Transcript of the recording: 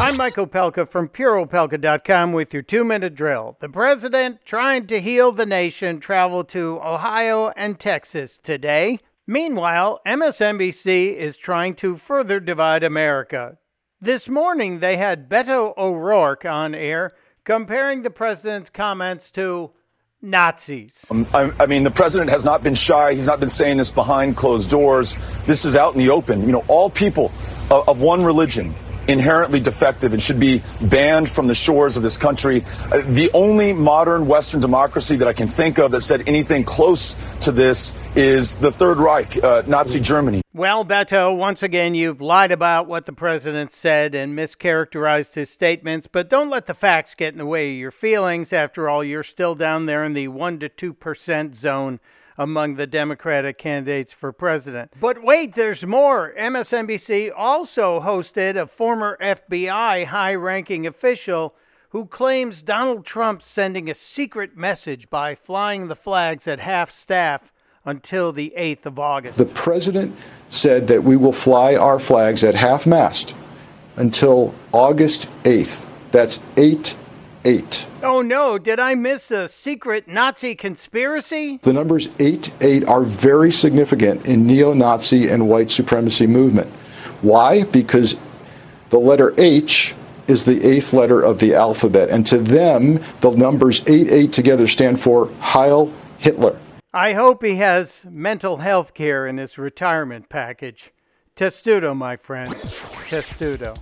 I'm Michael Opelka from PureOpelka.com with your two minute drill. The president, trying to heal the nation, traveled to Ohio and Texas today. Meanwhile, MSNBC is trying to further divide America. This morning, they had Beto O'Rourke on air comparing the president's comments to Nazis. Um, I, I, mean, the president has not been shy. He's not been saying this behind closed doors. This is out in the open. You know, all people of, of one religion inherently defective and should be banned from the shores of this country. Uh, the only modern Western democracy that I can think of that said anything close to this is the Third Reich, uh, Nazi Germany. Well, Beto, once again, you've lied about what the president said and mischaracterized his statements, but don't let the facts get in the way of your feelings. After all, you're still down there in the 1% to 2% zone among the Democratic candidates for president. But wait, there's more. MSNBC also hosted a former FBI high ranking official who claims Donald Trump sending a secret message by flying the flags at half staff until the 8th of August. The president said that we will fly our flags at half mast until August 8th. That's 8 8. Oh no, did I miss a secret Nazi conspiracy? The numbers 8 8 are very significant in neo Nazi and white supremacy movement. Why? Because the letter H is the eighth letter of the alphabet, and to them, the numbers 8 8 together stand for Heil Hitler. I hope he has mental health care in his retirement package. Testudo, my friend. Testudo.